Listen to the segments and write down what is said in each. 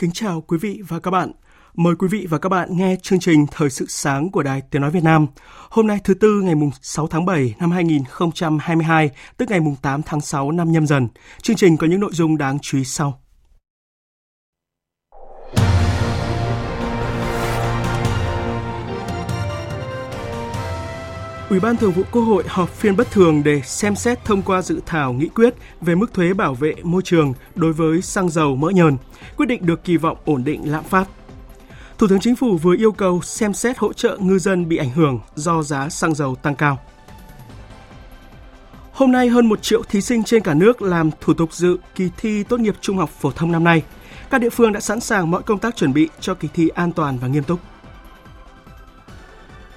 Kính chào quý vị và các bạn. Mời quý vị và các bạn nghe chương trình Thời sự sáng của Đài Tiếng Nói Việt Nam. Hôm nay thứ Tư ngày 6 tháng 7 năm 2022, tức ngày 8 tháng 6 năm nhâm dần. Chương trình có những nội dung đáng chú ý sau. Ủy ban Thường vụ Quốc hội họp phiên bất thường để xem xét thông qua dự thảo nghị quyết về mức thuế bảo vệ môi trường đối với xăng dầu mỡ nhờn, quyết định được kỳ vọng ổn định lạm phát. Thủ tướng Chính phủ vừa yêu cầu xem xét hỗ trợ ngư dân bị ảnh hưởng do giá xăng dầu tăng cao. Hôm nay hơn 1 triệu thí sinh trên cả nước làm thủ tục dự kỳ thi tốt nghiệp trung học phổ thông năm nay. Các địa phương đã sẵn sàng mọi công tác chuẩn bị cho kỳ thi an toàn và nghiêm túc.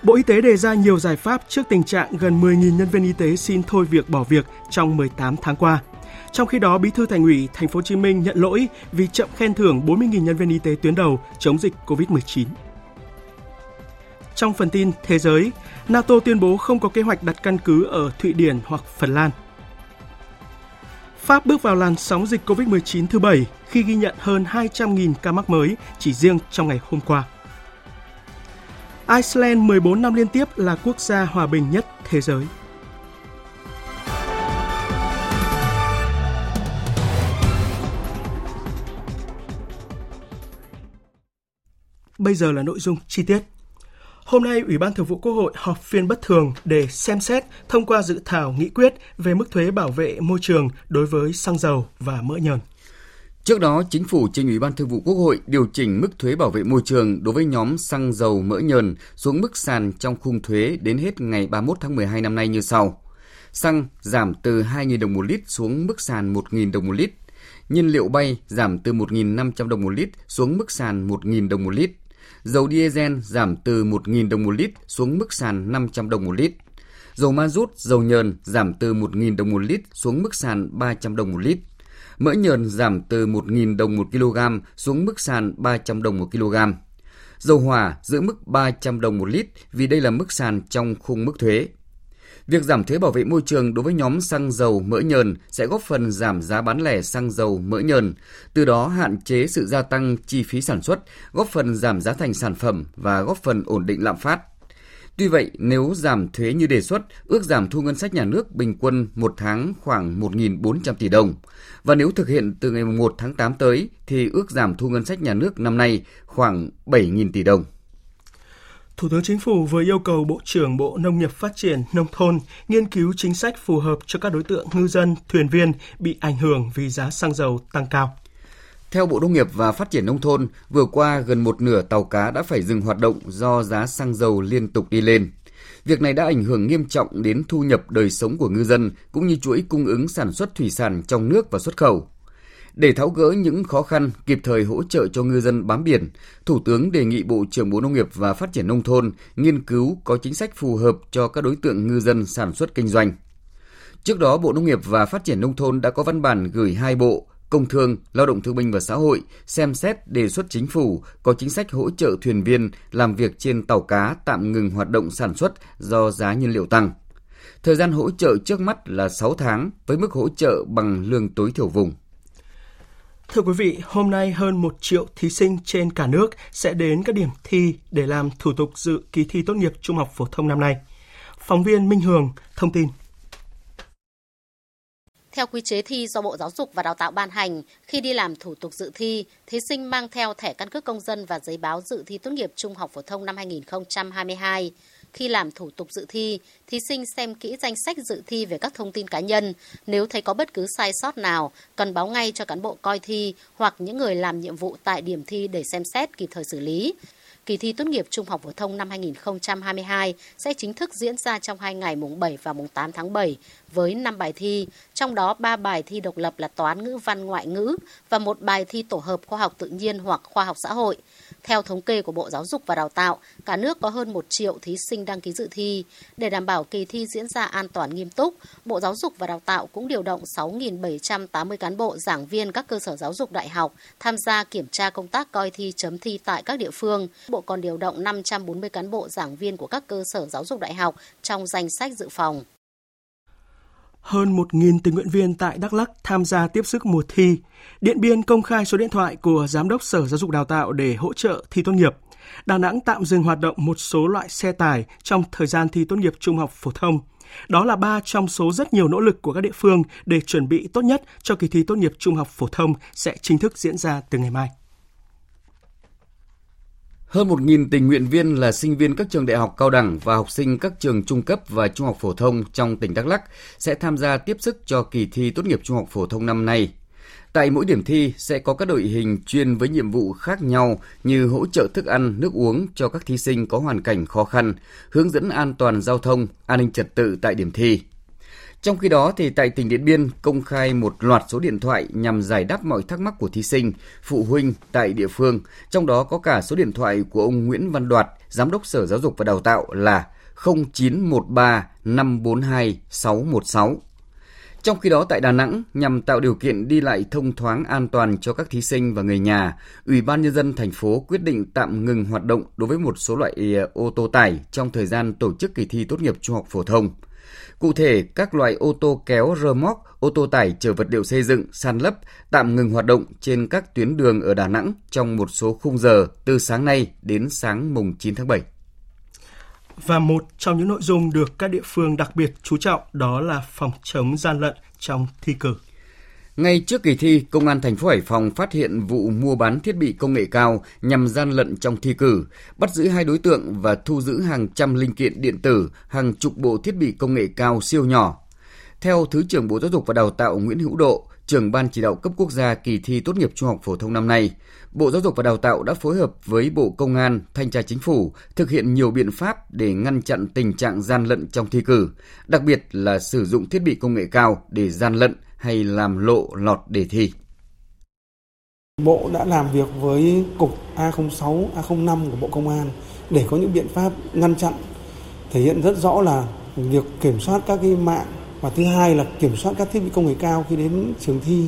Bộ Y tế đề ra nhiều giải pháp trước tình trạng gần 10.000 nhân viên y tế xin thôi việc bỏ việc trong 18 tháng qua. Trong khi đó, Bí thư Thành ủy Thành phố Hồ Chí Minh nhận lỗi vì chậm khen thưởng 40.000 nhân viên y tế tuyến đầu chống dịch COVID-19. Trong phần tin thế giới, NATO tuyên bố không có kế hoạch đặt căn cứ ở Thụy Điển hoặc Phần Lan. Pháp bước vào làn sóng dịch COVID-19 thứ bảy khi ghi nhận hơn 200.000 ca mắc mới chỉ riêng trong ngày hôm qua. Iceland 14 năm liên tiếp là quốc gia hòa bình nhất thế giới. Bây giờ là nội dung chi tiết. Hôm nay, Ủy ban Thường vụ Quốc hội họp phiên bất thường để xem xét thông qua dự thảo nghị quyết về mức thuế bảo vệ môi trường đối với xăng dầu và mỡ nhờn. Trước đó, Chính phủ trình Ủy ban Thường vụ Quốc hội điều chỉnh mức thuế bảo vệ môi trường đối với nhóm xăng dầu mỡ nhờn xuống mức sàn trong khung thuế đến hết ngày 31 tháng 12 năm nay như sau. Xăng giảm từ 2.000 đồng một lít xuống mức sàn 1.000 đồng một lít. Nhiên liệu bay giảm từ 1.500 đồng một lít xuống mức sàn 1.000 đồng một lít. Dầu diesel giảm từ 1.000 đồng một lít xuống mức sàn 500 đồng một lít. Dầu ma rút, dầu nhờn giảm từ 1.000 đồng một lít xuống mức sàn 300 đồng một lít mỡ nhờn giảm từ 1.000 đồng một kg xuống mức sàn 300 đồng một kg. Dầu hỏa giữ mức 300 đồng một lít vì đây là mức sàn trong khung mức thuế. Việc giảm thuế bảo vệ môi trường đối với nhóm xăng dầu mỡ nhờn sẽ góp phần giảm giá bán lẻ xăng dầu mỡ nhờn, từ đó hạn chế sự gia tăng chi phí sản xuất, góp phần giảm giá thành sản phẩm và góp phần ổn định lạm phát. Tuy vậy, nếu giảm thuế như đề xuất, ước giảm thu ngân sách nhà nước bình quân một tháng khoảng 1.400 tỷ đồng. Và nếu thực hiện từ ngày 1 tháng 8 tới, thì ước giảm thu ngân sách nhà nước năm nay khoảng 7.000 tỷ đồng. Thủ tướng Chính phủ vừa yêu cầu Bộ trưởng Bộ Nông nghiệp Phát triển Nông thôn nghiên cứu chính sách phù hợp cho các đối tượng ngư dân, thuyền viên bị ảnh hưởng vì giá xăng dầu tăng cao. Theo Bộ Nông nghiệp và Phát triển Nông thôn, vừa qua gần một nửa tàu cá đã phải dừng hoạt động do giá xăng dầu liên tục đi lên. Việc này đã ảnh hưởng nghiêm trọng đến thu nhập đời sống của ngư dân cũng như chuỗi cung ứng sản xuất thủy sản trong nước và xuất khẩu. Để tháo gỡ những khó khăn, kịp thời hỗ trợ cho ngư dân bám biển, Thủ tướng đề nghị Bộ trưởng Bộ Nông nghiệp và Phát triển Nông thôn nghiên cứu có chính sách phù hợp cho các đối tượng ngư dân sản xuất kinh doanh. Trước đó, Bộ Nông nghiệp và Phát triển Nông thôn đã có văn bản gửi hai bộ Công Thương, Lao động Thương binh và Xã hội xem xét đề xuất chính phủ có chính sách hỗ trợ thuyền viên làm việc trên tàu cá tạm ngừng hoạt động sản xuất do giá nhiên liệu tăng. Thời gian hỗ trợ trước mắt là 6 tháng với mức hỗ trợ bằng lương tối thiểu vùng. Thưa quý vị, hôm nay hơn 1 triệu thí sinh trên cả nước sẽ đến các điểm thi để làm thủ tục dự kỳ thi tốt nghiệp trung học phổ thông năm nay. Phóng viên Minh Hường thông tin. Theo quy chế thi do Bộ Giáo dục và Đào tạo ban hành, khi đi làm thủ tục dự thi, thí sinh mang theo thẻ căn cước công dân và giấy báo dự thi tốt nghiệp trung học phổ thông năm 2022. khi làm thủ tục dự thi, thí sinh xem kỹ danh sách dự thi về các thông tin cá nhân. Nếu thấy có bất cứ sai sót nào, cần báo ngay cho cán bộ coi thi hoặc những người làm nhiệm vụ tại điểm thi để xem xét kịp thời xử lý kỳ thi tốt nghiệp trung học phổ thông năm 2022 sẽ chính thức diễn ra trong hai ngày mùng 7 và mùng 8 tháng 7 với 5 bài thi, trong đó 3 bài thi độc lập là toán ngữ văn ngoại ngữ và một bài thi tổ hợp khoa học tự nhiên hoặc khoa học xã hội. Theo thống kê của Bộ Giáo dục và Đào tạo, cả nước có hơn 1 triệu thí sinh đăng ký dự thi. Để đảm bảo kỳ thi diễn ra an toàn nghiêm túc, Bộ Giáo dục và Đào tạo cũng điều động 6.780 cán bộ giảng viên các cơ sở giáo dục đại học tham gia kiểm tra công tác coi thi chấm thi tại các địa phương. Bộ còn điều động 540 cán bộ giảng viên của các cơ sở giáo dục đại học trong danh sách dự phòng. Hơn 1.000 tình nguyện viên tại Đắk Lắk tham gia tiếp sức mùa thi. Điện Biên công khai số điện thoại của Giám đốc Sở Giáo dục Đào tạo để hỗ trợ thi tốt nghiệp. Đà Nẵng tạm dừng hoạt động một số loại xe tải trong thời gian thi tốt nghiệp trung học phổ thông. Đó là ba trong số rất nhiều nỗ lực của các địa phương để chuẩn bị tốt nhất cho kỳ thi tốt nghiệp trung học phổ thông sẽ chính thức diễn ra từ ngày mai. Hơn 1.000 tình nguyện viên là sinh viên các trường đại học cao đẳng và học sinh các trường trung cấp và trung học phổ thông trong tỉnh Đắk Lắk sẽ tham gia tiếp sức cho kỳ thi tốt nghiệp trung học phổ thông năm nay. Tại mỗi điểm thi sẽ có các đội hình chuyên với nhiệm vụ khác nhau như hỗ trợ thức ăn, nước uống cho các thí sinh có hoàn cảnh khó khăn, hướng dẫn an toàn giao thông, an ninh trật tự tại điểm thi. Trong khi đó thì tại tỉnh Điện Biên công khai một loạt số điện thoại nhằm giải đáp mọi thắc mắc của thí sinh, phụ huynh tại địa phương, trong đó có cả số điện thoại của ông Nguyễn Văn Đoạt, Giám đốc Sở Giáo dục và Đào tạo là 0913 542 616. Trong khi đó tại Đà Nẵng, nhằm tạo điều kiện đi lại thông thoáng an toàn cho các thí sinh và người nhà, Ủy ban nhân dân thành phố quyết định tạm ngừng hoạt động đối với một số loại ờ, ô tô tải trong thời gian tổ chức kỳ thi tốt nghiệp trung học phổ thông. Cụ thể, các loại ô tô kéo rơ móc, ô tô tải chở vật liệu xây dựng, san lấp tạm ngừng hoạt động trên các tuyến đường ở Đà Nẵng trong một số khung giờ từ sáng nay đến sáng mùng 9 tháng 7. Và một trong những nội dung được các địa phương đặc biệt chú trọng đó là phòng chống gian lận trong thi cử. Ngay trước kỳ thi, Công an thành phố Hải Phòng phát hiện vụ mua bán thiết bị công nghệ cao nhằm gian lận trong thi cử, bắt giữ hai đối tượng và thu giữ hàng trăm linh kiện điện tử, hàng chục bộ thiết bị công nghệ cao siêu nhỏ. Theo Thứ trưởng Bộ Giáo dục và Đào tạo Nguyễn Hữu Độ, trưởng ban chỉ đạo cấp quốc gia kỳ thi tốt nghiệp trung học phổ thông năm nay, Bộ Giáo dục và Đào tạo đã phối hợp với Bộ Công an, Thanh tra Chính phủ thực hiện nhiều biện pháp để ngăn chặn tình trạng gian lận trong thi cử, đặc biệt là sử dụng thiết bị công nghệ cao để gian lận hay làm lộ lọt đề thi. Bộ đã làm việc với cục A06, A05 của Bộ Công an để có những biện pháp ngăn chặn thể hiện rất rõ là việc kiểm soát các cái mạng và thứ hai là kiểm soát các thiết bị công nghệ cao khi đến trường thi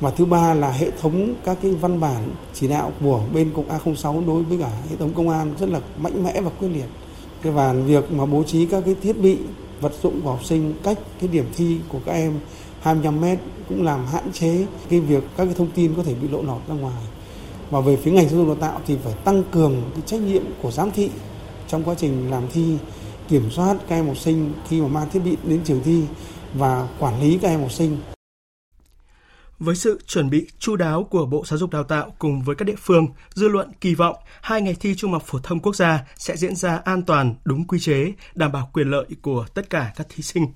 và thứ ba là hệ thống các cái văn bản chỉ đạo của bên cục A06 đối với cả hệ thống công an rất là mạnh mẽ và quyết liệt. Cái và việc mà bố trí các cái thiết bị vật dụng của học sinh cách cái điểm thi của các em 25 mét cũng làm hạn chế cái việc các cái thông tin có thể bị lộ lọt ra ngoài. Và về phía ngành giáo dục đào tạo thì phải tăng cường cái trách nhiệm của giám thị trong quá trình làm thi, kiểm soát các em học sinh khi mà mang thiết bị đến trường thi và quản lý các em học sinh. Với sự chuẩn bị chu đáo của Bộ Giáo dục Đào tạo cùng với các địa phương, dư luận kỳ vọng hai ngày thi Trung học phổ thông quốc gia sẽ diễn ra an toàn, đúng quy chế, đảm bảo quyền lợi của tất cả các thí sinh.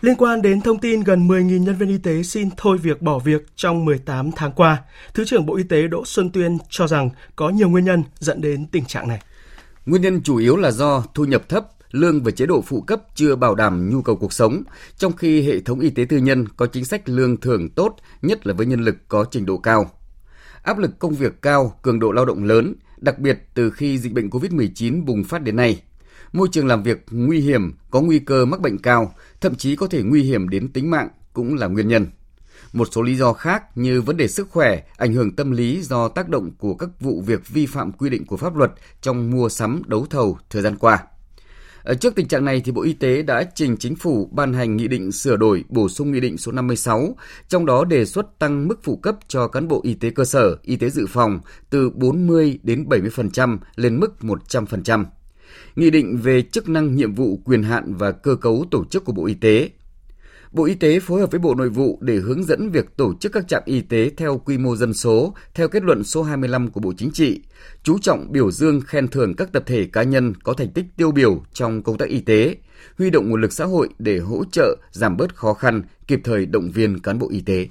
Liên quan đến thông tin gần 10.000 nhân viên y tế xin thôi việc bỏ việc trong 18 tháng qua, Thứ trưởng Bộ Y tế Đỗ Xuân Tuyên cho rằng có nhiều nguyên nhân dẫn đến tình trạng này. Nguyên nhân chủ yếu là do thu nhập thấp, lương và chế độ phụ cấp chưa bảo đảm nhu cầu cuộc sống, trong khi hệ thống y tế tư nhân có chính sách lương thưởng tốt, nhất là với nhân lực có trình độ cao. Áp lực công việc cao, cường độ lao động lớn, đặc biệt từ khi dịch bệnh COVID-19 bùng phát đến nay. Môi trường làm việc nguy hiểm, có nguy cơ mắc bệnh cao, thậm chí có thể nguy hiểm đến tính mạng cũng là nguyên nhân. Một số lý do khác như vấn đề sức khỏe, ảnh hưởng tâm lý do tác động của các vụ việc vi phạm quy định của pháp luật trong mua sắm đấu thầu thời gian qua. Ờ, trước tình trạng này thì Bộ Y tế đã trình chính phủ ban hành nghị định sửa đổi bổ sung nghị định số 56, trong đó đề xuất tăng mức phụ cấp cho cán bộ y tế cơ sở, y tế dự phòng từ 40 đến 70% lên mức 100%. Nghị định về chức năng nhiệm vụ quyền hạn và cơ cấu tổ chức của Bộ Y tế Bộ Y tế phối hợp với Bộ Nội vụ để hướng dẫn việc tổ chức các trạm y tế theo quy mô dân số, theo kết luận số 25 của Bộ Chính trị, chú trọng biểu dương khen thưởng các tập thể cá nhân có thành tích tiêu biểu trong công tác y tế, huy động nguồn lực xã hội để hỗ trợ giảm bớt khó khăn, kịp thời động viên cán bộ y tế.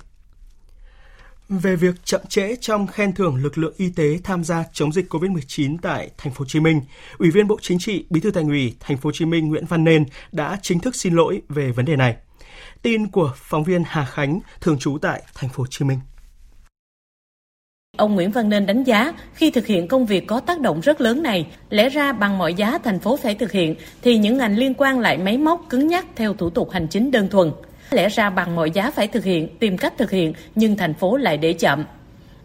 Về việc chậm trễ trong khen thưởng lực lượng y tế tham gia chống dịch COVID-19 tại thành phố Hồ Chí Minh, Ủy viên Bộ Chính trị, Bí thư Thành ủy thành phố Hồ Chí Minh Nguyễn Văn Nên đã chính thức xin lỗi về vấn đề này. Tin của phóng viên Hà Khánh, thường trú tại thành phố Hồ Chí Minh. Ông Nguyễn Văn Nên đánh giá khi thực hiện công việc có tác động rất lớn này, lẽ ra bằng mọi giá thành phố phải thực hiện thì những ngành liên quan lại máy móc cứng nhắc theo thủ tục hành chính đơn thuần. Lẽ ra bằng mọi giá phải thực hiện, tìm cách thực hiện nhưng thành phố lại để chậm.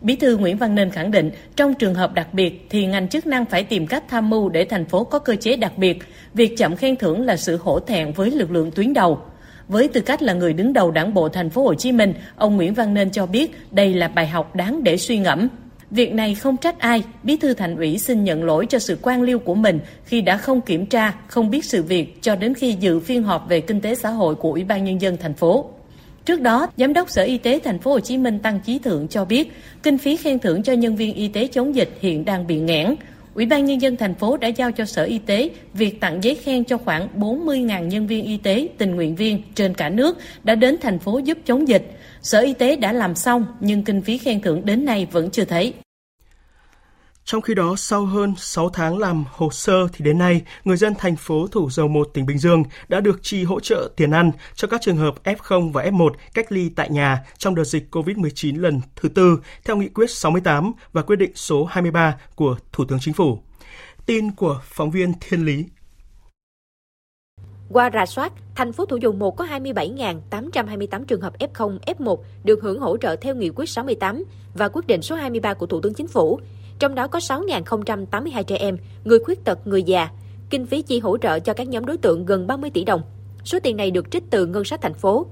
Bí thư Nguyễn Văn Nên khẳng định, trong trường hợp đặc biệt thì ngành chức năng phải tìm cách tham mưu để thành phố có cơ chế đặc biệt. Việc chậm khen thưởng là sự hổ thẹn với lực lượng tuyến đầu. Với tư cách là người đứng đầu Đảng bộ thành phố Hồ Chí Minh, ông Nguyễn Văn Nên cho biết đây là bài học đáng để suy ngẫm. Việc này không trách ai, Bí thư Thành ủy xin nhận lỗi cho sự quan liêu của mình khi đã không kiểm tra, không biết sự việc cho đến khi dự phiên họp về kinh tế xã hội của Ủy ban nhân dân thành phố. Trước đó, Giám đốc Sở Y tế thành phố Hồ Chí Minh Tăng Chí Thượng cho biết, kinh phí khen thưởng cho nhân viên y tế chống dịch hiện đang bị nghẽn. Ủy ban Nhân dân thành phố đã giao cho Sở Y tế việc tặng giấy khen cho khoảng 40.000 nhân viên y tế tình nguyện viên trên cả nước đã đến thành phố giúp chống dịch. Sở Y tế đã làm xong nhưng kinh phí khen thưởng đến nay vẫn chưa thấy. Trong khi đó, sau hơn 6 tháng làm hồ sơ thì đến nay, người dân thành phố Thủ Dầu Một, tỉnh Bình Dương đã được chi hỗ trợ tiền ăn cho các trường hợp F0 và F1 cách ly tại nhà trong đợt dịch COVID-19 lần thứ tư theo nghị quyết 68 và quyết định số 23 của Thủ tướng Chính phủ. Tin của phóng viên Thiên Lý. Qua rà soát, thành phố Thủ Dầu Một có 27.828 trường hợp F0, F1 được hưởng hỗ trợ theo nghị quyết 68 và quyết định số 23 của Thủ tướng Chính phủ trong đó có 6.082 trẻ em, người khuyết tật, người già. Kinh phí chi hỗ trợ cho các nhóm đối tượng gần 30 tỷ đồng. Số tiền này được trích từ ngân sách thành phố.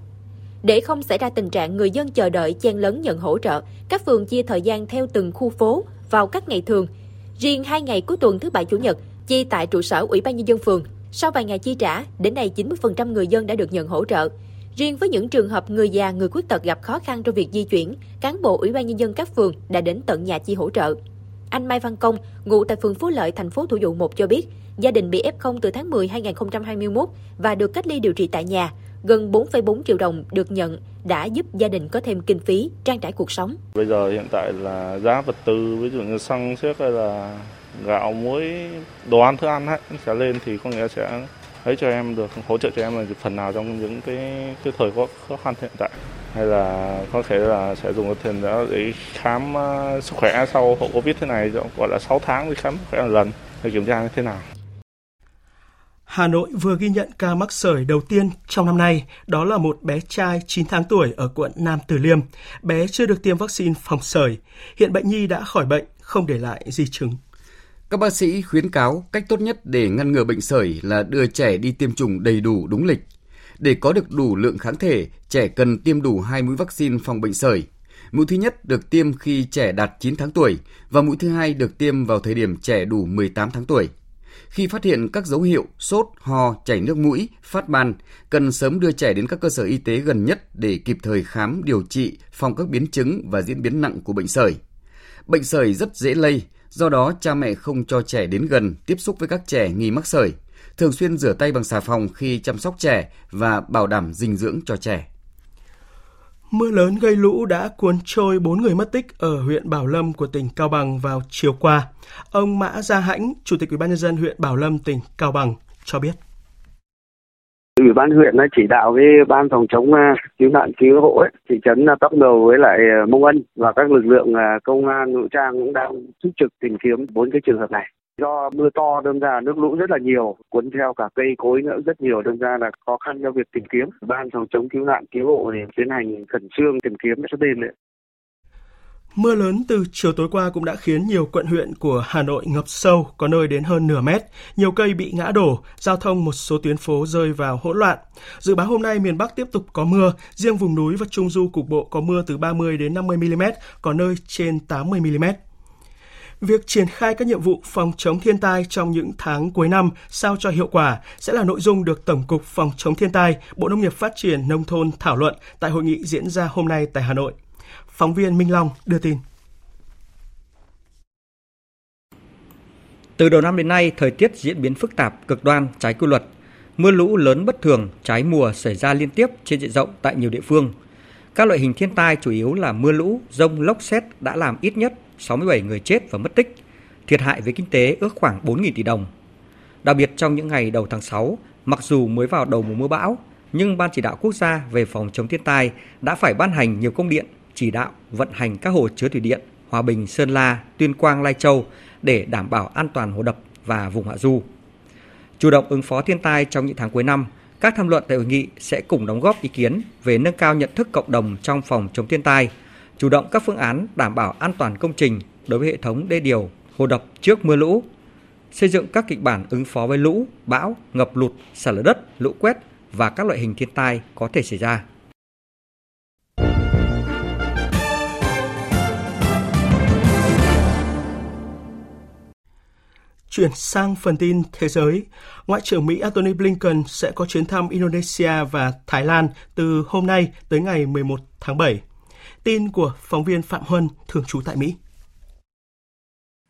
Để không xảy ra tình trạng người dân chờ đợi chen lấn nhận hỗ trợ, các phường chia thời gian theo từng khu phố vào các ngày thường. Riêng hai ngày cuối tuần thứ bảy chủ nhật chi tại trụ sở Ủy ban nhân dân phường. Sau vài ngày chi trả, đến nay 90% người dân đã được nhận hỗ trợ. Riêng với những trường hợp người già, người khuyết tật gặp khó khăn trong việc di chuyển, cán bộ Ủy ban nhân dân các phường đã đến tận nhà chi hỗ trợ. Anh Mai Văn Công, ngụ tại phường Phú Lợi, thành phố Thủ Dụ 1 cho biết, gia đình bị F0 từ tháng 10 2021 và được cách ly điều trị tại nhà. Gần 4,4 triệu đồng được nhận đã giúp gia đình có thêm kinh phí trang trải cuộc sống. Bây giờ hiện tại là giá vật tư, ví dụ như xăng xét hay là gạo, muối, đồ ăn, thức ăn ấy, sẽ lên thì có nghĩa sẽ ấy cho em được hỗ trợ cho em là phần nào trong những cái cái thời khó khăn hiện tại hay là có thể là sẽ dùng cái tiền đó để khám uh, sức khỏe sau hậu covid thế này gọi là 6 tháng đi khám sức khỏe một lần để kiểm tra như thế nào Hà Nội vừa ghi nhận ca mắc sởi đầu tiên trong năm nay, đó là một bé trai 9 tháng tuổi ở quận Nam Từ Liêm. Bé chưa được tiêm vaccine phòng sởi. Hiện bệnh nhi đã khỏi bệnh, không để lại di chứng. Các bác sĩ khuyến cáo cách tốt nhất để ngăn ngừa bệnh sởi là đưa trẻ đi tiêm chủng đầy đủ đúng lịch. Để có được đủ lượng kháng thể, trẻ cần tiêm đủ hai mũi vaccine phòng bệnh sởi. Mũi thứ nhất được tiêm khi trẻ đạt 9 tháng tuổi và mũi thứ hai được tiêm vào thời điểm trẻ đủ 18 tháng tuổi. Khi phát hiện các dấu hiệu sốt, ho, chảy nước mũi, phát ban, cần sớm đưa trẻ đến các cơ sở y tế gần nhất để kịp thời khám, điều trị, phòng các biến chứng và diễn biến nặng của bệnh sởi. Bệnh sởi rất dễ lây, Do đó, cha mẹ không cho trẻ đến gần, tiếp xúc với các trẻ nghi mắc sởi, thường xuyên rửa tay bằng xà phòng khi chăm sóc trẻ và bảo đảm dinh dưỡng cho trẻ. Mưa lớn gây lũ đã cuốn trôi 4 người mất tích ở huyện Bảo Lâm của tỉnh Cao Bằng vào chiều qua. Ông Mã Gia Hãnh, Chủ tịch Ủy ban nhân dân huyện Bảo Lâm tỉnh Cao Bằng cho biết. Ủy ban huyện đã chỉ đạo với ban phòng chống à, cứu nạn cứu hộ ấy, thị trấn Tóc Đầu với lại à, Mông Ân và các lực lượng à, công an vũ trang cũng đang túc trực tìm kiếm bốn cái trường hợp này. Do mưa to đâm ra nước lũ rất là nhiều, cuốn theo cả cây cối nữa rất nhiều đâm ra là khó khăn cho việc tìm kiếm. Ban phòng chống cứu nạn cứu hộ thì tiến hành khẩn trương tìm kiếm cho đêm đấy. Mưa lớn từ chiều tối qua cũng đã khiến nhiều quận huyện của Hà Nội ngập sâu, có nơi đến hơn nửa mét. Nhiều cây bị ngã đổ, giao thông một số tuyến phố rơi vào hỗn loạn. Dự báo hôm nay miền Bắc tiếp tục có mưa, riêng vùng núi và Trung Du cục bộ có mưa từ 30 đến 50 mm, có nơi trên 80 mm. Việc triển khai các nhiệm vụ phòng chống thiên tai trong những tháng cuối năm sao cho hiệu quả sẽ là nội dung được Tổng cục Phòng chống thiên tai, Bộ Nông nghiệp Phát triển Nông thôn thảo luận tại hội nghị diễn ra hôm nay tại Hà Nội. Phóng viên Minh Long đưa tin. Từ đầu năm đến nay, thời tiết diễn biến phức tạp, cực đoan, trái quy luật. Mưa lũ lớn bất thường, trái mùa xảy ra liên tiếp trên diện rộng tại nhiều địa phương. Các loại hình thiên tai chủ yếu là mưa lũ, rông, lốc xét đã làm ít nhất 67 người chết và mất tích, thiệt hại về kinh tế ước khoảng 4.000 tỷ đồng. Đặc biệt trong những ngày đầu tháng 6, mặc dù mới vào đầu mùa mưa bão, nhưng Ban chỉ đạo quốc gia về phòng chống thiên tai đã phải ban hành nhiều công điện chỉ đạo vận hành các hồ chứa thủy điện Hòa Bình, Sơn La, Tuyên Quang, Lai Châu để đảm bảo an toàn hồ đập và vùng hạ du. Chủ động ứng phó thiên tai trong những tháng cuối năm, các tham luận tại hội nghị sẽ cùng đóng góp ý kiến về nâng cao nhận thức cộng đồng trong phòng chống thiên tai, chủ động các phương án đảm bảo an toàn công trình đối với hệ thống đê điều, hồ đập trước mưa lũ, xây dựng các kịch bản ứng phó với lũ, bão, ngập lụt, sạt lở đất, lũ quét và các loại hình thiên tai có thể xảy ra. Chuyển sang phần tin thế giới, Ngoại trưởng Mỹ Antony Blinken sẽ có chuyến thăm Indonesia và Thái Lan từ hôm nay tới ngày 11 tháng 7. Tin của phóng viên Phạm Huân, thường trú tại Mỹ.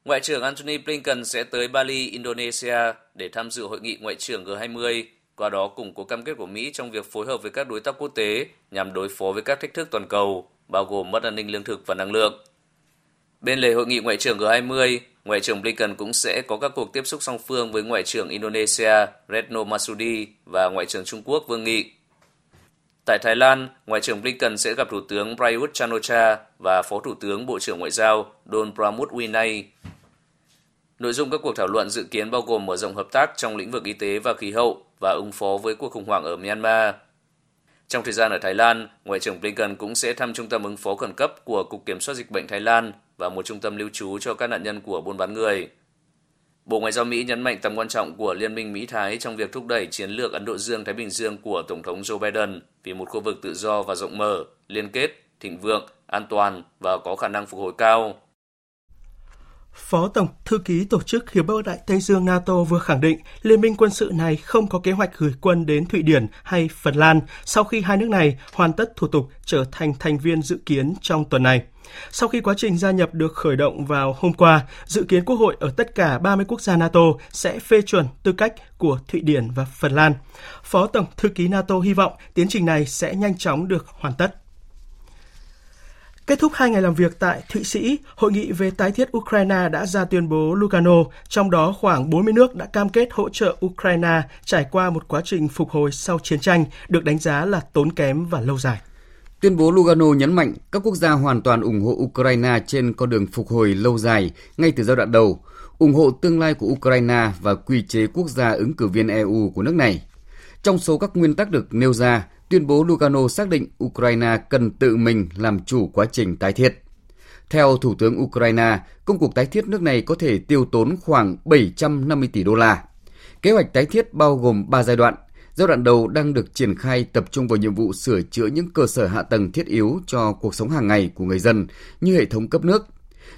Ngoại trưởng Antony Blinken sẽ tới Bali, Indonesia để tham dự hội nghị ngoại trưởng G20, qua đó củng cố cam kết của Mỹ trong việc phối hợp với các đối tác quốc tế nhằm đối phó với các thách thức toàn cầu, bao gồm mất an ninh lương thực và năng lượng. Bên lề hội nghị ngoại trưởng G20, Ngoại trưởng Blinken cũng sẽ có các cuộc tiếp xúc song phương với Ngoại trưởng Indonesia Retno Marsudi và Ngoại trưởng Trung Quốc Vương Nghị. Tại Thái Lan, Ngoại trưởng Blinken sẽ gặp Thủ tướng Prayut chan và Phó Thủ tướng Bộ trưởng Ngoại giao Don Pramudwinai. Nội dung các cuộc thảo luận dự kiến bao gồm mở rộng hợp tác trong lĩnh vực y tế và khí hậu và ứng phó với cuộc khủng hoảng ở Myanmar. Trong thời gian ở Thái Lan, Ngoại trưởng Blinken cũng sẽ thăm trung tâm ứng phó khẩn cấp của Cục Kiểm soát Dịch bệnh Thái Lan và một trung tâm lưu trú cho các nạn nhân của buôn bán người. Bộ Ngoại giao Mỹ nhấn mạnh tầm quan trọng của Liên minh Mỹ-Thái trong việc thúc đẩy chiến lược Ấn Độ Dương-Thái Bình Dương của Tổng thống Joe Biden vì một khu vực tự do và rộng mở, liên kết, thịnh vượng, an toàn và có khả năng phục hồi cao. Phó Tổng Thư ký Tổ chức Hiệp ước Đại Tây Dương NATO vừa khẳng định liên minh quân sự này không có kế hoạch gửi quân đến Thụy Điển hay Phần Lan sau khi hai nước này hoàn tất thủ tục trở thành thành viên dự kiến trong tuần này. Sau khi quá trình gia nhập được khởi động vào hôm qua, dự kiến Quốc hội ở tất cả 30 quốc gia NATO sẽ phê chuẩn tư cách của Thụy Điển và Phần Lan. Phó Tổng Thư ký NATO hy vọng tiến trình này sẽ nhanh chóng được hoàn tất. Kết thúc hai ngày làm việc tại Thụy Sĩ, hội nghị về tái thiết Ukraine đã ra tuyên bố Lugano, trong đó khoảng 40 nước đã cam kết hỗ trợ Ukraine trải qua một quá trình phục hồi sau chiến tranh được đánh giá là tốn kém và lâu dài. Tuyên bố Lugano nhấn mạnh các quốc gia hoàn toàn ủng hộ Ukraine trên con đường phục hồi lâu dài ngay từ giai đoạn đầu, ủng hộ tương lai của Ukraine và quy chế quốc gia ứng cử viên EU của nước này. Trong số các nguyên tắc được nêu ra, tuyên bố Lugano xác định Ukraine cần tự mình làm chủ quá trình tái thiết. Theo Thủ tướng Ukraine, công cuộc tái thiết nước này có thể tiêu tốn khoảng 750 tỷ đô la. Kế hoạch tái thiết bao gồm 3 giai đoạn. Giai đoạn đầu đang được triển khai tập trung vào nhiệm vụ sửa chữa những cơ sở hạ tầng thiết yếu cho cuộc sống hàng ngày của người dân như hệ thống cấp nước.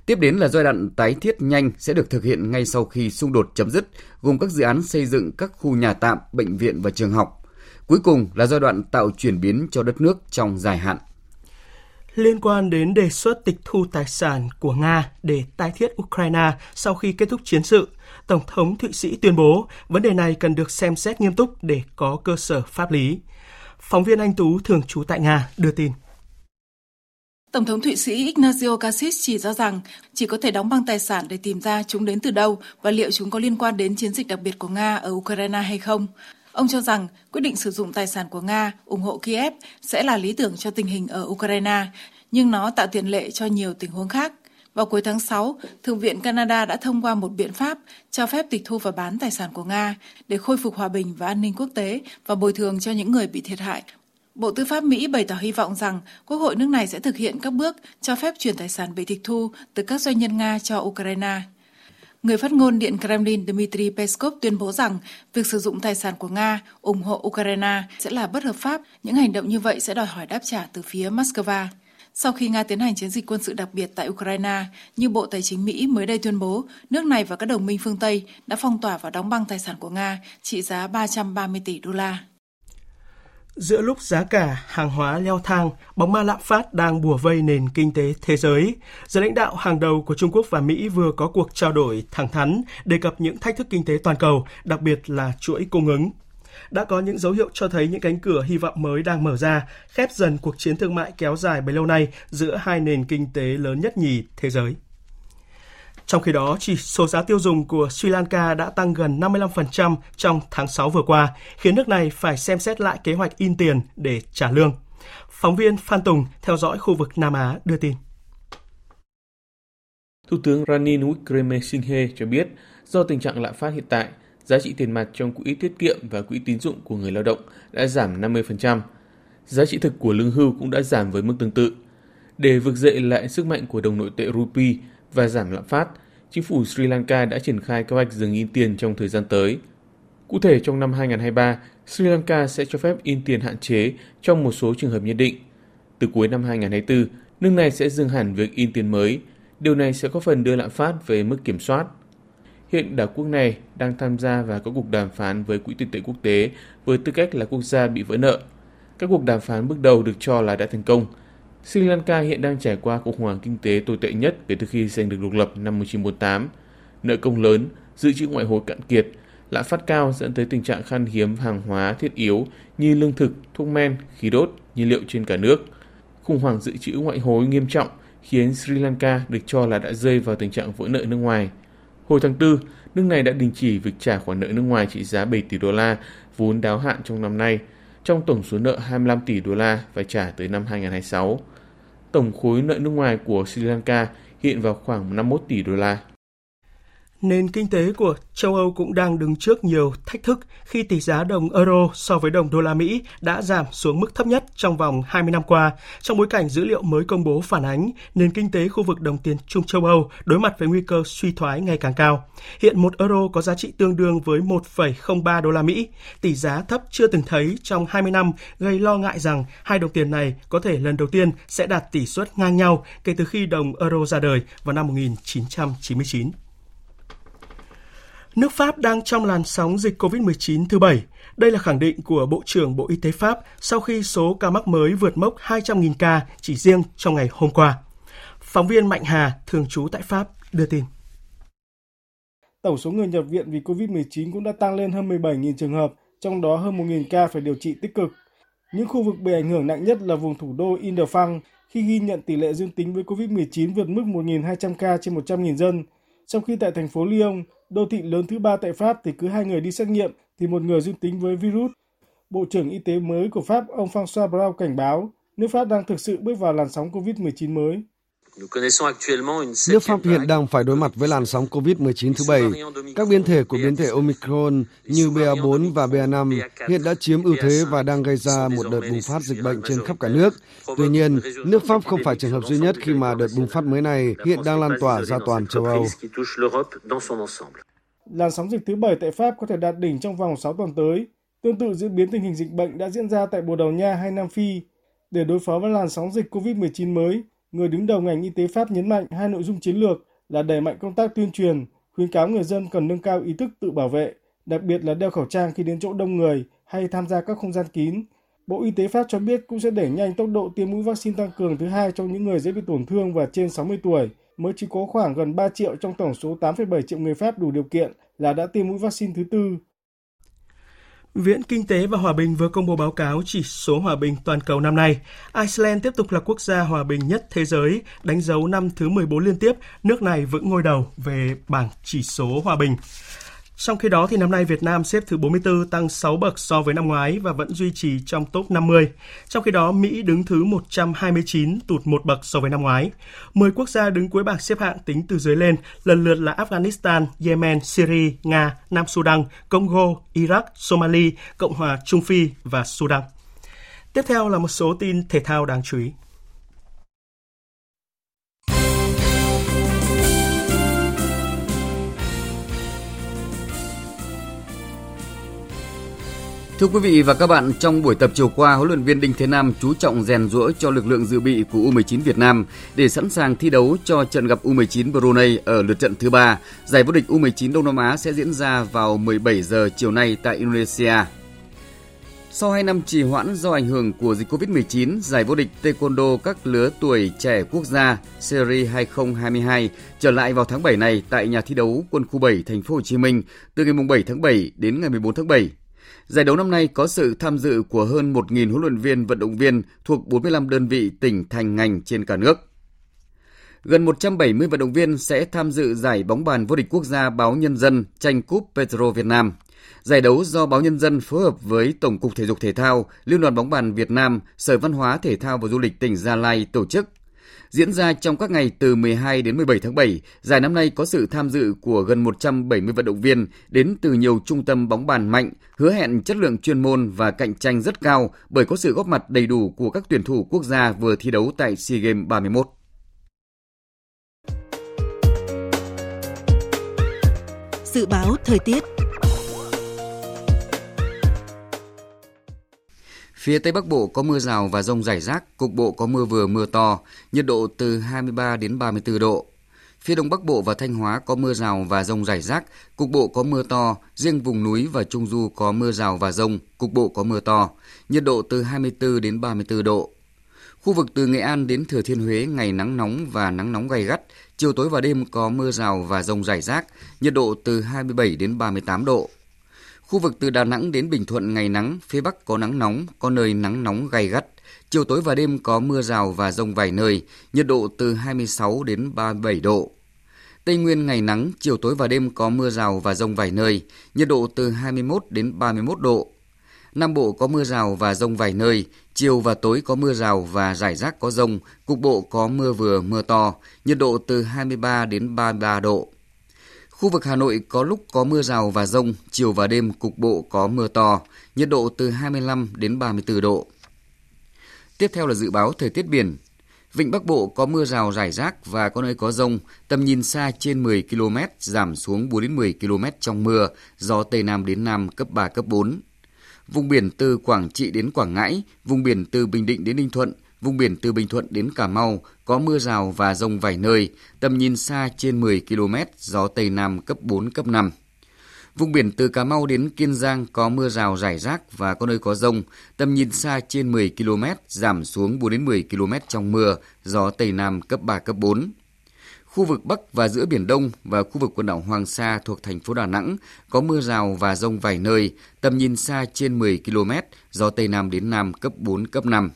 Tiếp đến là giai đoạn tái thiết nhanh sẽ được thực hiện ngay sau khi xung đột chấm dứt, gồm các dự án xây dựng các khu nhà tạm, bệnh viện và trường học. Cuối cùng là giai đoạn tạo chuyển biến cho đất nước trong dài hạn. Liên quan đến đề xuất tịch thu tài sản của Nga để tái thiết Ukraine sau khi kết thúc chiến sự, Tổng thống Thụy Sĩ tuyên bố vấn đề này cần được xem xét nghiêm túc để có cơ sở pháp lý. Phóng viên Anh Tú thường trú tại Nga đưa tin. Tổng thống Thụy Sĩ Ignacio Cassis chỉ ra rằng chỉ có thể đóng băng tài sản để tìm ra chúng đến từ đâu và liệu chúng có liên quan đến chiến dịch đặc biệt của Nga ở Ukraine hay không. Ông cho rằng quyết định sử dụng tài sản của Nga ủng hộ Kiev sẽ là lý tưởng cho tình hình ở Ukraine, nhưng nó tạo tiền lệ cho nhiều tình huống khác. Vào cuối tháng 6, Thượng viện Canada đã thông qua một biện pháp cho phép tịch thu và bán tài sản của Nga để khôi phục hòa bình và an ninh quốc tế và bồi thường cho những người bị thiệt hại. Bộ Tư pháp Mỹ bày tỏ hy vọng rằng Quốc hội nước này sẽ thực hiện các bước cho phép chuyển tài sản bị tịch thu từ các doanh nhân Nga cho Ukraine. Người phát ngôn Điện Kremlin Dmitry Peskov tuyên bố rằng việc sử dụng tài sản của Nga ủng hộ Ukraine sẽ là bất hợp pháp. Những hành động như vậy sẽ đòi hỏi đáp trả từ phía Moscow sau khi Nga tiến hành chiến dịch quân sự đặc biệt tại Ukraine, như Bộ Tài chính Mỹ mới đây tuyên bố, nước này và các đồng minh phương Tây đã phong tỏa và đóng băng tài sản của Nga trị giá 330 tỷ đô la. Giữa lúc giá cả hàng hóa leo thang, bóng ma lạm phát đang bùa vây nền kinh tế thế giới. Giới lãnh đạo hàng đầu của Trung Quốc và Mỹ vừa có cuộc trao đổi thẳng thắn đề cập những thách thức kinh tế toàn cầu, đặc biệt là chuỗi cung ứng. Đã có những dấu hiệu cho thấy những cánh cửa hy vọng mới đang mở ra, khép dần cuộc chiến thương mại kéo dài bấy lâu nay giữa hai nền kinh tế lớn nhất nhì thế giới. Trong khi đó, chỉ số giá tiêu dùng của Sri Lanka đã tăng gần 55% trong tháng 6 vừa qua, khiến nước này phải xem xét lại kế hoạch in tiền để trả lương. Phóng viên Phan Tùng theo dõi khu vực Nam Á đưa tin. Thủ tướng Ranil Wickremesinghe cho biết, do tình trạng lạm phát hiện tại, giá trị tiền mặt trong quỹ tiết kiệm và quỹ tín dụng của người lao động đã giảm 50%. Giá trị thực của lương hưu cũng đã giảm với mức tương tự. Để vực dậy lại sức mạnh của đồng nội tệ rupee và giảm lạm phát, chính phủ Sri Lanka đã triển khai kế hoạch dừng in tiền trong thời gian tới. Cụ thể, trong năm 2023, Sri Lanka sẽ cho phép in tiền hạn chế trong một số trường hợp nhất định. Từ cuối năm 2024, nước này sẽ dừng hẳn việc in tiền mới. Điều này sẽ có phần đưa lạm phát về mức kiểm soát. Hiện đảo quốc này đang tham gia và có cuộc đàm phán với Quỹ tiền tệ quốc tế với tư cách là quốc gia bị vỡ nợ. Các cuộc đàm phán bước đầu được cho là đã thành công – Sri Lanka hiện đang trải qua cuộc khủng hoảng kinh tế tồi tệ nhất kể từ khi giành được độc lập năm 1948. Nợ công lớn, dự trữ ngoại hối cạn kiệt, lạm phát cao dẫn tới tình trạng khan hiếm hàng hóa thiết yếu như lương thực, thuốc men, khí đốt, nhiên liệu trên cả nước. Khủng hoảng dự trữ ngoại hối nghiêm trọng khiến Sri Lanka được cho là đã rơi vào tình trạng vỡ nợ nước ngoài. Hồi tháng 4, nước này đã đình chỉ việc trả khoản nợ nước ngoài trị giá 7 tỷ đô la vốn đáo hạn trong năm nay, trong tổng số nợ 25 tỷ đô la phải trả tới năm 2026 tổng khối nợ nước ngoài của Sri Lanka hiện vào khoảng 51 tỷ đô la. Nền kinh tế của châu Âu cũng đang đứng trước nhiều thách thức khi tỷ giá đồng euro so với đồng đô la Mỹ đã giảm xuống mức thấp nhất trong vòng 20 năm qua, trong bối cảnh dữ liệu mới công bố phản ánh nền kinh tế khu vực đồng tiền chung châu Âu đối mặt với nguy cơ suy thoái ngày càng cao. Hiện một euro có giá trị tương đương với 1,03 đô la Mỹ, tỷ giá thấp chưa từng thấy trong 20 năm gây lo ngại rằng hai đồng tiền này có thể lần đầu tiên sẽ đạt tỷ suất ngang nhau kể từ khi đồng euro ra đời vào năm 1999. Nước Pháp đang trong làn sóng dịch COVID-19 thứ bảy. Đây là khẳng định của Bộ trưởng Bộ Y tế Pháp sau khi số ca mắc mới vượt mốc 200.000 ca chỉ riêng trong ngày hôm qua. Phóng viên Mạnh Hà, thường trú tại Pháp, đưa tin. Tổng số người nhập viện vì COVID-19 cũng đã tăng lên hơn 17.000 trường hợp, trong đó hơn 1.000 ca phải điều trị tích cực. Những khu vực bị ảnh hưởng nặng nhất là vùng thủ đô Ile-de-France khi ghi nhận tỷ lệ dương tính với COVID-19 vượt mức 1.200 ca trên 100.000 dân, trong khi tại thành phố Lyon, đô thị lớn thứ ba tại Pháp thì cứ hai người đi xét nghiệm thì một người dương tính với virus. Bộ trưởng Y tế mới của Pháp, ông François Braun cảnh báo nước Pháp đang thực sự bước vào làn sóng COVID-19 mới. Nước Pháp hiện đang phải đối mặt với làn sóng COVID-19 thứ bảy. Các biến thể của biến thể Omicron như BA4 và BA5 hiện đã chiếm ưu thế và đang gây ra một đợt bùng phát dịch bệnh trên khắp cả nước. Tuy nhiên, nước Pháp không phải trường hợp duy nhất khi mà đợt bùng phát mới này hiện đang lan tỏa ra toàn châu Âu. Làn sóng dịch thứ bảy tại Pháp có thể đạt đỉnh trong vòng 6 tuần tới. Tương tự diễn biến tình hình dịch bệnh đã diễn ra tại Bồ Đào Nha hay Nam Phi. Để đối phó với làn sóng dịch COVID-19 mới, người đứng đầu ngành y tế Pháp nhấn mạnh hai nội dung chiến lược là đẩy mạnh công tác tuyên truyền, khuyến cáo người dân cần nâng cao ý thức tự bảo vệ, đặc biệt là đeo khẩu trang khi đến chỗ đông người hay tham gia các không gian kín. Bộ Y tế Pháp cho biết cũng sẽ đẩy nhanh tốc độ tiêm mũi vaccine tăng cường thứ hai cho những người dễ bị tổn thương và trên 60 tuổi, mới chỉ có khoảng gần 3 triệu trong tổng số 8,7 triệu người Pháp đủ điều kiện là đã tiêm mũi vaccine thứ tư. Viện Kinh tế và Hòa bình vừa công bố báo cáo chỉ số hòa bình toàn cầu năm nay. Iceland tiếp tục là quốc gia hòa bình nhất thế giới, đánh dấu năm thứ 14 liên tiếp, nước này vững ngôi đầu về bảng chỉ số hòa bình. Trong khi đó thì năm nay Việt Nam xếp thứ 44 tăng 6 bậc so với năm ngoái và vẫn duy trì trong top 50. Trong khi đó Mỹ đứng thứ 129 tụt một bậc so với năm ngoái. 10 quốc gia đứng cuối bảng xếp hạng tính từ dưới lên lần lượt là Afghanistan, Yemen, Syria, Nga, Nam Sudan, Congo, Iraq, Somalia, Cộng hòa Trung Phi và Sudan. Tiếp theo là một số tin thể thao đáng chú ý. Thưa quý vị và các bạn, trong buổi tập chiều qua, huấn luyện viên Đinh Thế Nam chú trọng rèn rũa cho lực lượng dự bị của U19 Việt Nam để sẵn sàng thi đấu cho trận gặp U19 Brunei ở lượt trận thứ ba. Giải vô địch U19 Đông Nam Á sẽ diễn ra vào 17 giờ chiều nay tại Indonesia. Sau 2 năm trì hoãn do ảnh hưởng của dịch Covid-19, giải vô địch Taekwondo các lứa tuổi trẻ quốc gia Series 2022 trở lại vào tháng 7 này tại nhà thi đấu Quân khu 7 thành phố Hồ Chí Minh từ ngày 7 tháng 7 đến ngày 14 tháng 7. Giải đấu năm nay có sự tham dự của hơn 1.000 huấn luyện viên vận động viên thuộc 45 đơn vị tỉnh thành ngành trên cả nước. Gần 170 vận động viên sẽ tham dự giải bóng bàn vô địch quốc gia báo Nhân dân tranh cúp Petro Việt Nam. Giải đấu do báo Nhân dân phối hợp với Tổng cục Thể dục Thể thao, Liên đoàn bóng bàn Việt Nam, Sở Văn hóa Thể thao và Du lịch tỉnh Gia Lai tổ chức Diễn ra trong các ngày từ 12 đến 17 tháng 7, giải năm nay có sự tham dự của gần 170 vận động viên đến từ nhiều trung tâm bóng bàn mạnh, hứa hẹn chất lượng chuyên môn và cạnh tranh rất cao bởi có sự góp mặt đầy đủ của các tuyển thủ quốc gia vừa thi đấu tại SEA Games 31. Dự báo thời tiết Phía Tây Bắc Bộ có mưa rào và rông rải rác, cục bộ có mưa vừa mưa to, nhiệt độ từ 23 đến 34 độ. Phía Đông Bắc Bộ và Thanh Hóa có mưa rào và rông rải rác, cục bộ có mưa to, riêng vùng núi và Trung Du có mưa rào và rông, cục bộ có mưa to, nhiệt độ từ 24 đến 34 độ. Khu vực từ Nghệ An đến Thừa Thiên Huế ngày nắng nóng và nắng nóng gay gắt, chiều tối và đêm có mưa rào và rông rải rác, nhiệt độ từ 27 đến 38 độ. Khu vực từ Đà Nẵng đến Bình Thuận ngày nắng, phía Bắc có nắng nóng, có nơi nắng nóng gay gắt. Chiều tối và đêm có mưa rào và rông vài nơi, nhiệt độ từ 26 đến 37 độ. Tây Nguyên ngày nắng, chiều tối và đêm có mưa rào và rông vài nơi, nhiệt độ từ 21 đến 31 độ. Nam Bộ có mưa rào và rông vài nơi, chiều và tối có mưa rào và rải rác có rông, cục bộ có mưa vừa mưa to, nhiệt độ từ 23 đến 33 độ. Khu vực Hà Nội có lúc có mưa rào và rông, chiều và đêm cục bộ có mưa to, nhiệt độ từ 25 đến 34 độ. Tiếp theo là dự báo thời tiết biển. Vịnh Bắc Bộ có mưa rào rải rác và có nơi có rông, tầm nhìn xa trên 10 km, giảm xuống 4 đến 10 km trong mưa, gió Tây Nam đến Nam cấp 3, cấp 4. Vùng biển từ Quảng Trị đến Quảng Ngãi, vùng biển từ Bình Định đến Ninh Thuận, vùng biển từ Bình Thuận đến Cà Mau có mưa rào và rông vài nơi, tầm nhìn xa trên 10 km, gió Tây Nam cấp 4, cấp 5. Vùng biển từ Cà Mau đến Kiên Giang có mưa rào rải rác và có nơi có rông, tầm nhìn xa trên 10 km, giảm xuống 4 đến 10 km trong mưa, gió Tây Nam cấp 3, cấp 4. Khu vực Bắc và giữa Biển Đông và khu vực quần đảo Hoàng Sa thuộc thành phố Đà Nẵng có mưa rào và rông vài nơi, tầm nhìn xa trên 10 km, gió Tây Nam đến Nam cấp 4, cấp 5.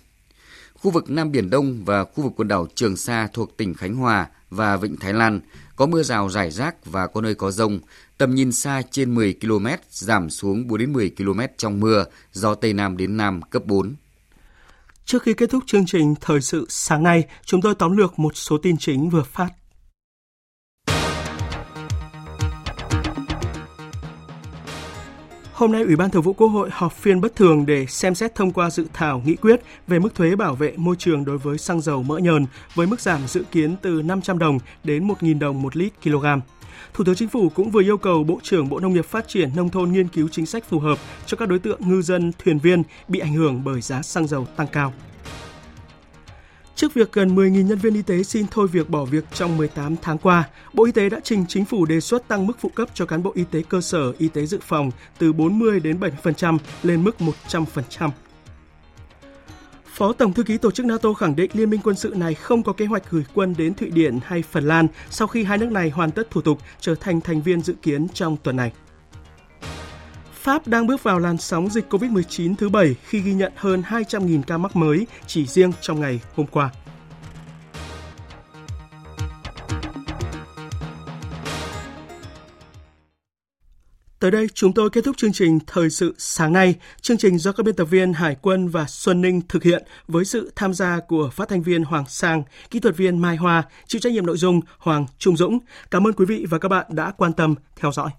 Khu vực Nam Biển Đông và khu vực quần đảo Trường Sa thuộc tỉnh Khánh Hòa và Vịnh Thái Lan có mưa rào rải rác và có nơi có rông, tầm nhìn xa trên 10 km, giảm xuống 4 đến 10 km trong mưa, gió Tây Nam đến Nam cấp 4. Trước khi kết thúc chương trình Thời sự sáng nay, chúng tôi tóm lược một số tin chính vừa phát. Hôm nay, Ủy ban Thường vụ Quốc hội họp phiên bất thường để xem xét thông qua dự thảo nghị quyết về mức thuế bảo vệ môi trường đối với xăng dầu mỡ nhờn với mức giảm dự kiến từ 500 đồng đến 1.000 đồng một lít kg. Thủ tướng Chính phủ cũng vừa yêu cầu Bộ trưởng Bộ Nông nghiệp Phát triển Nông thôn nghiên cứu chính sách phù hợp cho các đối tượng ngư dân, thuyền viên bị ảnh hưởng bởi giá xăng dầu tăng cao. Trước việc gần 10.000 nhân viên y tế xin thôi việc bỏ việc trong 18 tháng qua, Bộ Y tế đã trình chính phủ đề xuất tăng mức phụ cấp cho cán bộ y tế cơ sở, y tế dự phòng từ 40 đến 70% lên mức 100%. Phó Tổng thư ký Tổ chức NATO khẳng định liên minh quân sự này không có kế hoạch gửi quân đến Thụy Điển hay Phần Lan sau khi hai nước này hoàn tất thủ tục trở thành thành viên dự kiến trong tuần này. Pháp đang bước vào làn sóng dịch COVID-19 thứ bảy khi ghi nhận hơn 200.000 ca mắc mới chỉ riêng trong ngày hôm qua. Tới đây chúng tôi kết thúc chương trình Thời sự sáng nay. Chương trình do các biên tập viên Hải quân và Xuân Ninh thực hiện với sự tham gia của phát thanh viên Hoàng Sang, kỹ thuật viên Mai Hoa, chịu trách nhiệm nội dung Hoàng Trung Dũng. Cảm ơn quý vị và các bạn đã quan tâm theo dõi.